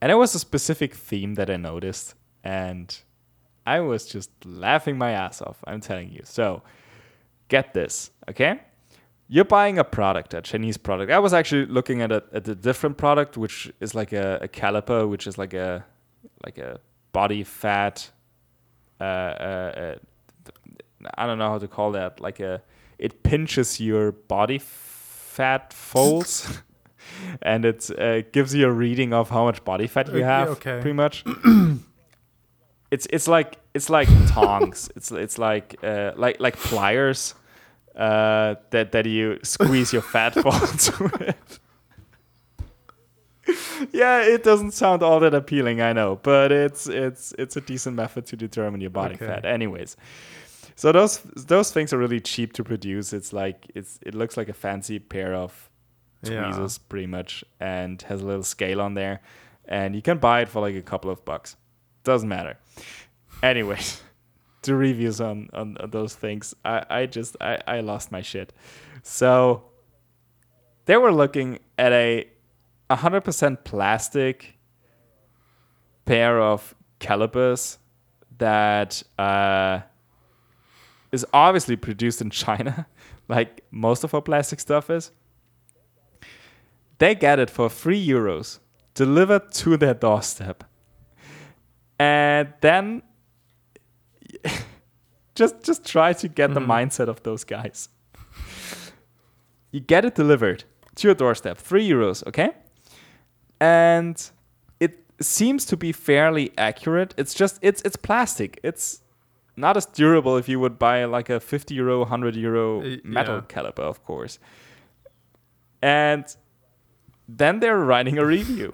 and there was a specific theme that I noticed, and I was just laughing my ass off. I'm telling you. So, get this, okay? You're buying a product, a Chinese product. I was actually looking at a, at a different product, which is like a, a caliper, which is like a like a body fat. Uh, uh, uh, I don't know how to call that. Like a, it pinches your body fat folds. and it uh, gives you a reading of how much body fat you Uh, have, okay. pretty much. it's it's like it's like tongs. it's it's like uh, like like pliers uh, that that you squeeze your fat folds with. yeah, it doesn't sound all that appealing, I know, but it's it's it's a decent method to determine your body Okay. fat. Anyways, so those those things are really cheap to produce. It's like it's it looks like a fancy pair of Yeah. tweezers, pretty much, and has a little scale on there, and you can buy it for like a couple of bucks. Doesn't matter. Anyways, the reviews on, on, on those things, I, I just I, I lost my shit. So they were looking at a 100% plastic pair of calipers that uh, is obviously produced in China, like most of our plastic stuff is. They get it for three euros delivered to their doorstep. And then just just try to get the mindset of those guys. You get it delivered to your doorstep, three euros, okay? And it seems to be fairly accurate. It's just it's it's plastic. It's not as durable if you would buy like a 50 euro, 100 euro Uh, metal yeah. caliper, of course. And then they're writing a review.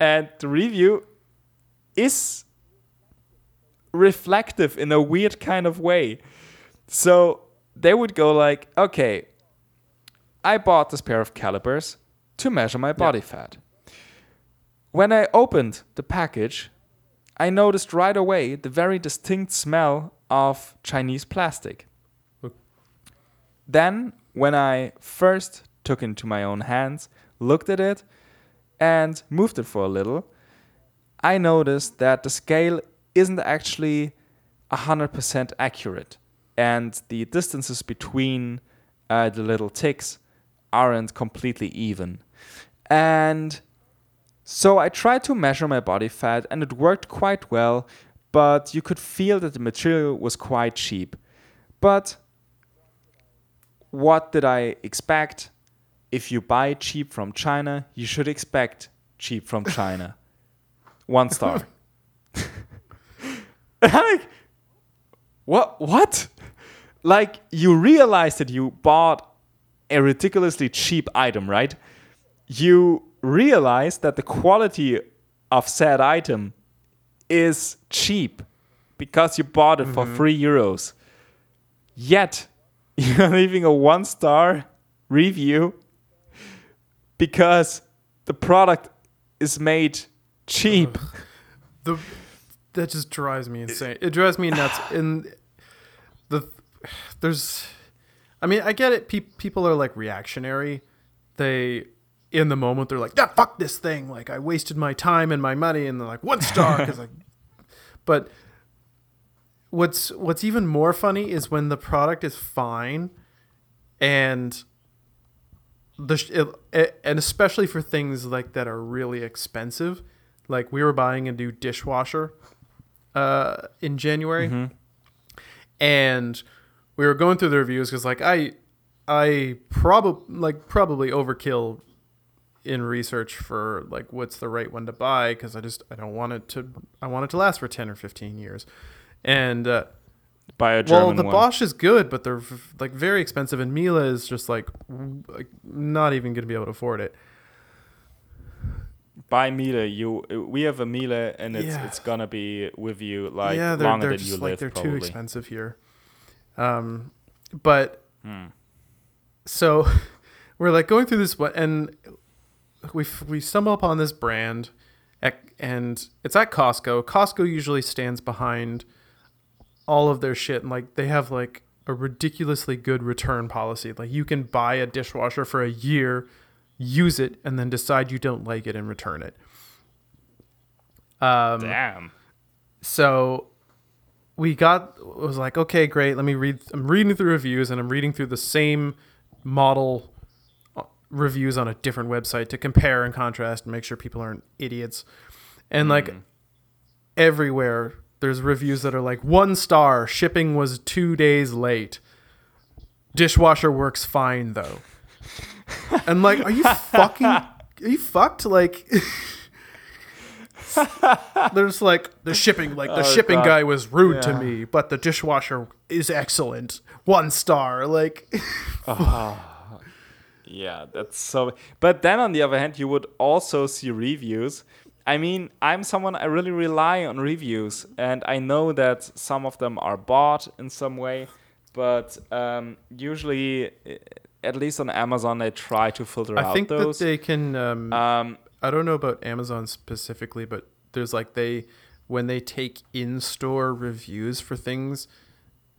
And the review is reflective in a weird kind of way. So they would go like, okay, I bought this pair of calipers to measure my body fat. When I opened the package, I noticed right away the very distinct smell of Chinese plastic. Then, when I first took it into my own hands, looked at it, and moved it for a little, I noticed that the scale isn't actually 100% accurate. And the distances between uh, the little ticks aren't completely even. And so I tried to measure my body fat and it worked quite well, but you could feel that the material was quite cheap. But what did I expect? If you buy cheap from China, you should expect cheap from China. One star. like, what? What? Like, you realize that you bought a ridiculously cheap item, right? You realize that the quality of said item is cheap because you bought it for mm-hmm. three euros. Yet, you're leaving a one star review because the product is made cheap. the that just drives me insane. It drives me nuts. And the there's, I mean, I get it. Pe- people are like reactionary. They in the moment they're like, "Yeah, fuck this thing." Like I wasted my time and my money, and they're like, "One star," because like, but what's what's even more funny is when the product is fine, and the sh- it, it- and especially for things like that are really expensive like we were buying a new dishwasher uh in January and we were going through the reviews cuz like I I probably like probably overkill in research for like what's the right one to buy cuz I just I don't want it to I want it to last for 10 or 15 years and uh buy a German well, the one. Bosch is good, but they're like very expensive, and Miele is just like, w- like not even gonna be able to afford it. Buy Miele. You we have a Miele, and it's Yeah. it's gonna be with you like yeah, they're, longer they're than just you like live. they're probably. too expensive here. Um, but Hmm. so we're like going through this, and we we stumble upon this brand, at, and it's at Costco. Costco usually stands behind all of their shit, and like they have like a ridiculously good return policy. Like you can buy a dishwasher for a year, use it, and then decide you don't like it and return it. Um, Damn. so we got was like okay great. Let me read i'm reading through reviews and i'm reading through the same model uh, reviews on a different website to compare and contrast and make sure people aren't idiots. And like everywhere there's reviews that are like one star shipping was two days late. Dishwasher works fine though and like are you fucking are you fucked like there's like the shipping like the Oh, shipping God. guy was rude to me but the dishwasher is excellent one star like Yeah, that's so. But then on the other hand, you would also see reviews. I mean, I'm someone I really rely on reviews, and I know that some of them are bought in some way, but um, usually, at least on Amazon, they try to filter i out I think those. that they can um, um, I don't know about Amazon specifically, but there's like they when they take in-store reviews for things,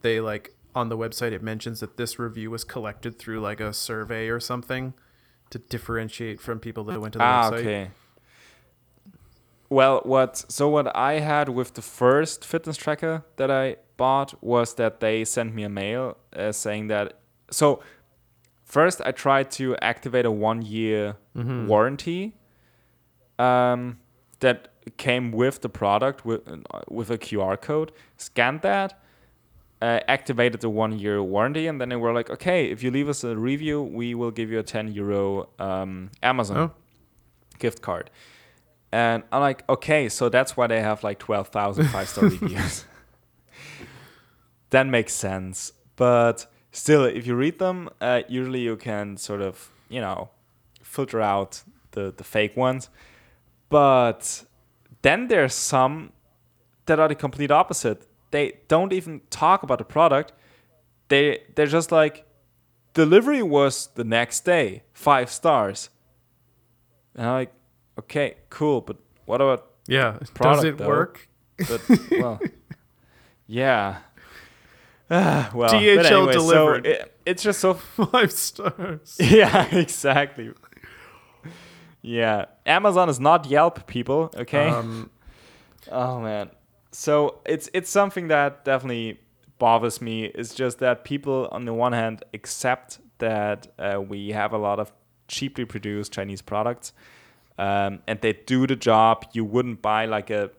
they like on the website it mentions that this review was collected through like a survey or something to differentiate from people that went to the ah, website. okay. Well, what so what I had with the first fitness tracker that I bought was that they sent me a mail uh, saying that so first I tried to activate a one year warranty um, that came with the product with with a QR code. Scanned that, uh, activated the one year warranty, and then they were like, okay, if you leave us a review, we will give you a ten euro um, Amazon Oh. gift card. And I'm like, okay, so that's why they have like 12,000 five star reviews. that makes sense. But still, if you read them, uh, usually you can sort of, you know, filter out the, the fake ones. But then there's some that are the complete opposite. They don't even talk about the product. They they're just like delivery was the next day, five stars. And I'm like, okay, cool, but what about Yeah. Does it though. work? but well yeah Ah, well DHL anyway, delivered. so it, it's just so Five stars. yeah exactly yeah amazon is not yelp people okay Um, oh man so it's it's something that definitely bothers me it's just that people on the one hand accept that uh, we have a lot of cheaply produced chinese products um, and they do the job you wouldn't buy like a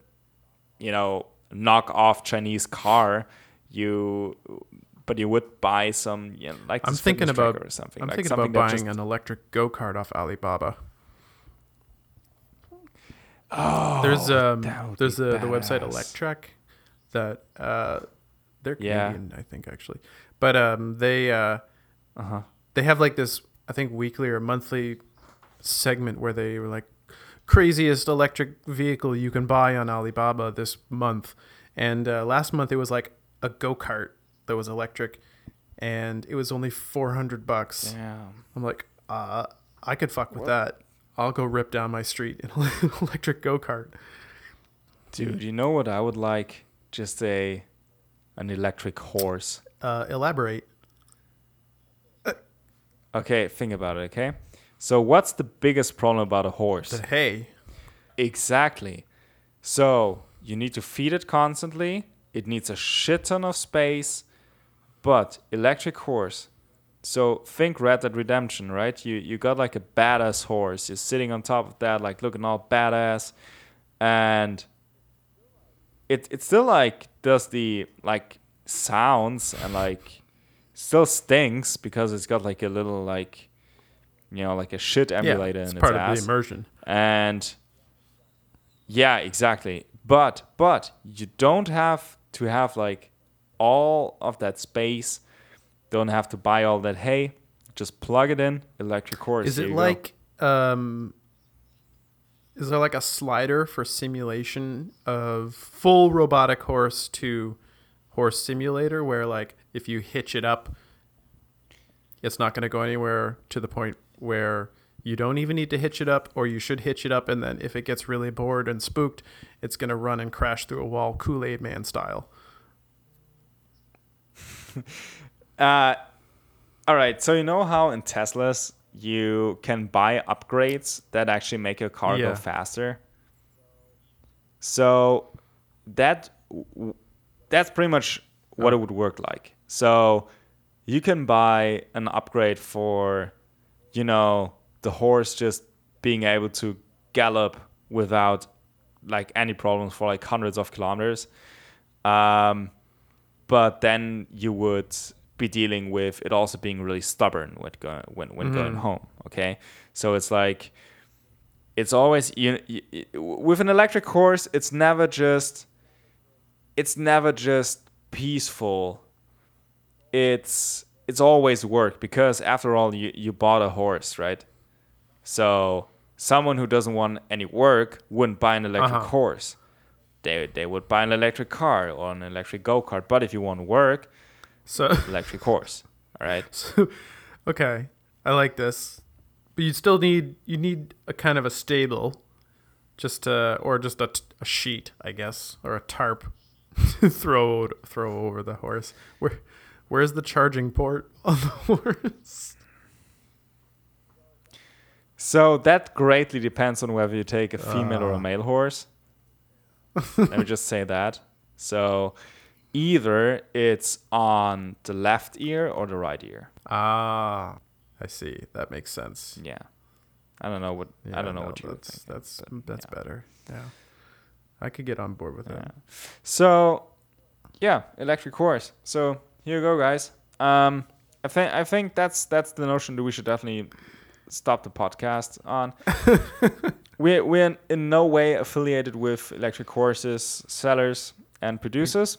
you know knock off chinese car you but you would buy some you know, like I'm thinking about or something I'm like thinking about buying just- an electric go-kart off Alibaba. oh, there's um there's be the, the website. Electrek that uh they're Yeah. Canadian I think actually. But um they uh uh-huh they have like this I think weekly or monthly segment where they were like craziest electric vehicle you can buy on Alibaba this month. And uh, last month it was like a go-kart that was electric and it was only 400 bucks. Damn. I'm like, uh, I could fuck with that. I'll go rip down my street in an electric go kart. Dude, you know what I would like? Just a an electric horse. Uh, elaborate. Okay, think about it, okay? So what's the biggest problem about a horse? The hay. Exactly. So you need to feed it constantly. It needs a shit ton of space. But electric horse. So think Red Dead Redemption, right? You you got like a badass horse. You're sitting on top of that, like looking all badass, and it it still like does the like sounds and like still stinks because it's got like a little like you know like a shit Yeah, emulator it's in its part of ass the immersion. and yeah exactly but but you don't have to have like all of that space. Don't have to buy all that hay. Just plug it in. Electric horse. Is it you go. like um is there like a slider for simulation of full robotic horse to horse simulator where like if you hitch it up it's not going to go anywhere to the point where you don't even need to hitch it up or you should hitch it up and then if it gets really bored and spooked it's going to run and crash through a wall Kool-Aid man style. Uh, all right. So you know how in Teslas you can buy upgrades that actually make your car Yeah. go faster. So that that's pretty much what it would work like. So you can buy an upgrade for, you know, the horse just being able to gallop without like any problems for like hundreds of kilometers. Um, but then you would be dealing with it also being really stubborn when go, when, when going home. Okay, so it's like it's always you, you, with an electric horse. It's never just it's never just peaceful. It's it's always work because after all you, you bought a horse, right? So someone who doesn't want any work wouldn't buy an electric Uh-huh. horse. They they would buy an electric car or an electric go kart. But if you want work, So electric horse. All right. So, okay, I like this, but you still need you need a kind of a stable, just uh or just a, t- a sheet, I guess, or a tarp to throw throw over the horse. Where where's the charging port on the horse? So that greatly depends on whether you take a female or a Ah. male horse. Let me just say that. So either it's on the left ear or the right ear. Ah, I see. That makes sense. Yeah. I don't know what I don't know no, what you that's think. that's but that's yeah. better. Yeah, I could get on board with Yeah. that. So, yeah, electric horse. So here you go, guys. Um, I think I think that's that's the notion that we should definitely stop the podcast on. we're we're in no way affiliated with electric horses sellers and producers.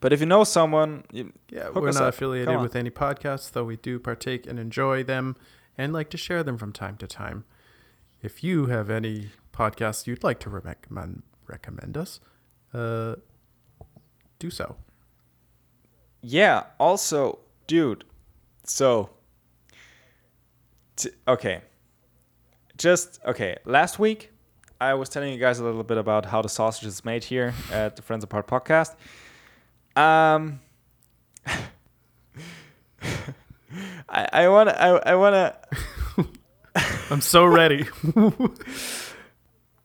But if you know someone, you, Yeah, we're not up. affiliated with any podcasts, though we do partake and enjoy them and like to share them from time to time. If you have any podcasts you'd like to recommend recommend us, uh, do so. yeah. Also, dude. So, t- okay. Just okay. Last week, I was telling you guys a little bit about how the sausage is made here at the Friends Apart podcast. Um, I I want to I, I want to I'm so ready.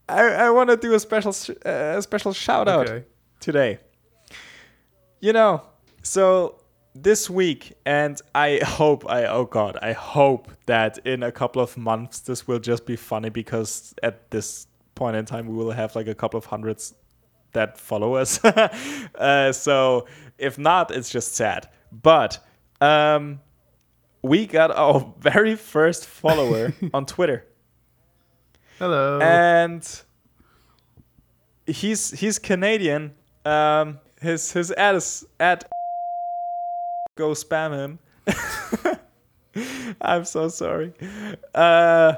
I, I want to do a special uh, a special shout out okay. today. You know, so this week, and I hope, I oh god, I hope that in a couple of months this will just be funny because at this point in time we will have like a couple of hundreds that follow us. uh, so if not, it's just sad. But um, we got our very first follower on Twitter Hello. and he's he's Canadian. Um, his his ad is at go spam him. I'm so sorry. Uh,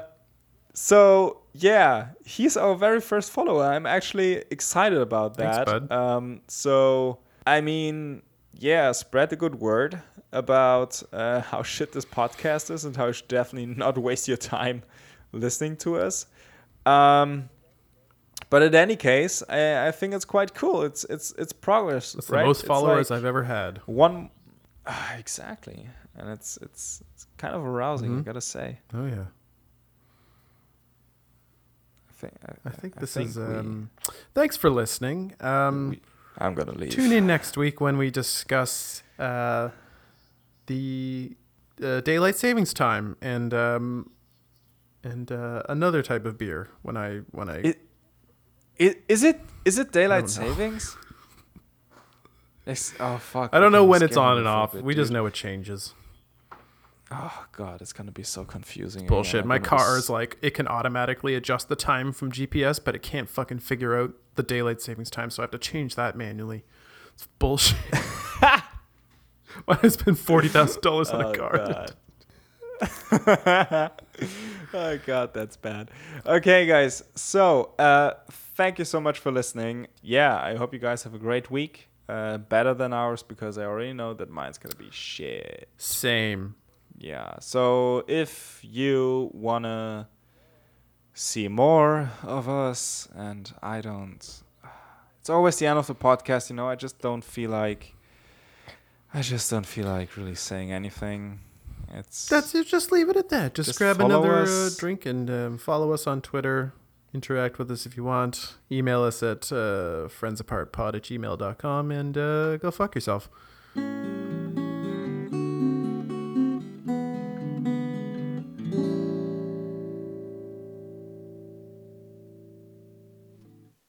so yeah, he's our very first follower. I'm actually excited about Thanks, that. bud. Um, so I mean, yeah, spread the good word about uh, how shit this podcast is and how you should definitely not waste your time listening to us. Um, but in any case, I, I think it's quite cool. It's it's it's progress. That's right? the most followers like I've ever had. one. Ah, exactly, and it's it's it's kind of arousing. I Mhm. gotta say. Oh yeah. I think I think this think is. we- Um, thanks for listening. Um, we- I'm gonna leave. Tune in next week when we discuss uh, the uh, daylight savings time and um, and uh, another type of beer. When I when I It- I- Is it is it daylight savings? It's, oh fuck! I don't know when it's on and off. bit, We just know it changes. Oh god, it's gonna be so confusing. Bullshit. again. My car is like it can automatically adjust the time from GPS, but it can't fucking figure out the daylight savings time, so I have to change that manually. It's bullshit. Why I spend forty thousand dollars on a car? God. oh god, that's bad. Okay, guys. So, uh, thank you so much for listening. Yeah, I hope you guys have a great week. Uh, better than ours because I already know that mine's gonna be shit. Same. Yeah. So if you wanna see more of us, and I don't, it's always the end of the podcast. You know, I just don't feel like. I just don't feel like really saying anything. It's That's it. Just leave it at that. Just, Just grab another uh, drink and um, follow us on Twitter. Interact with us if you want. Email us at uh, friendsapartpod at gmail.com and uh, go fuck yourself.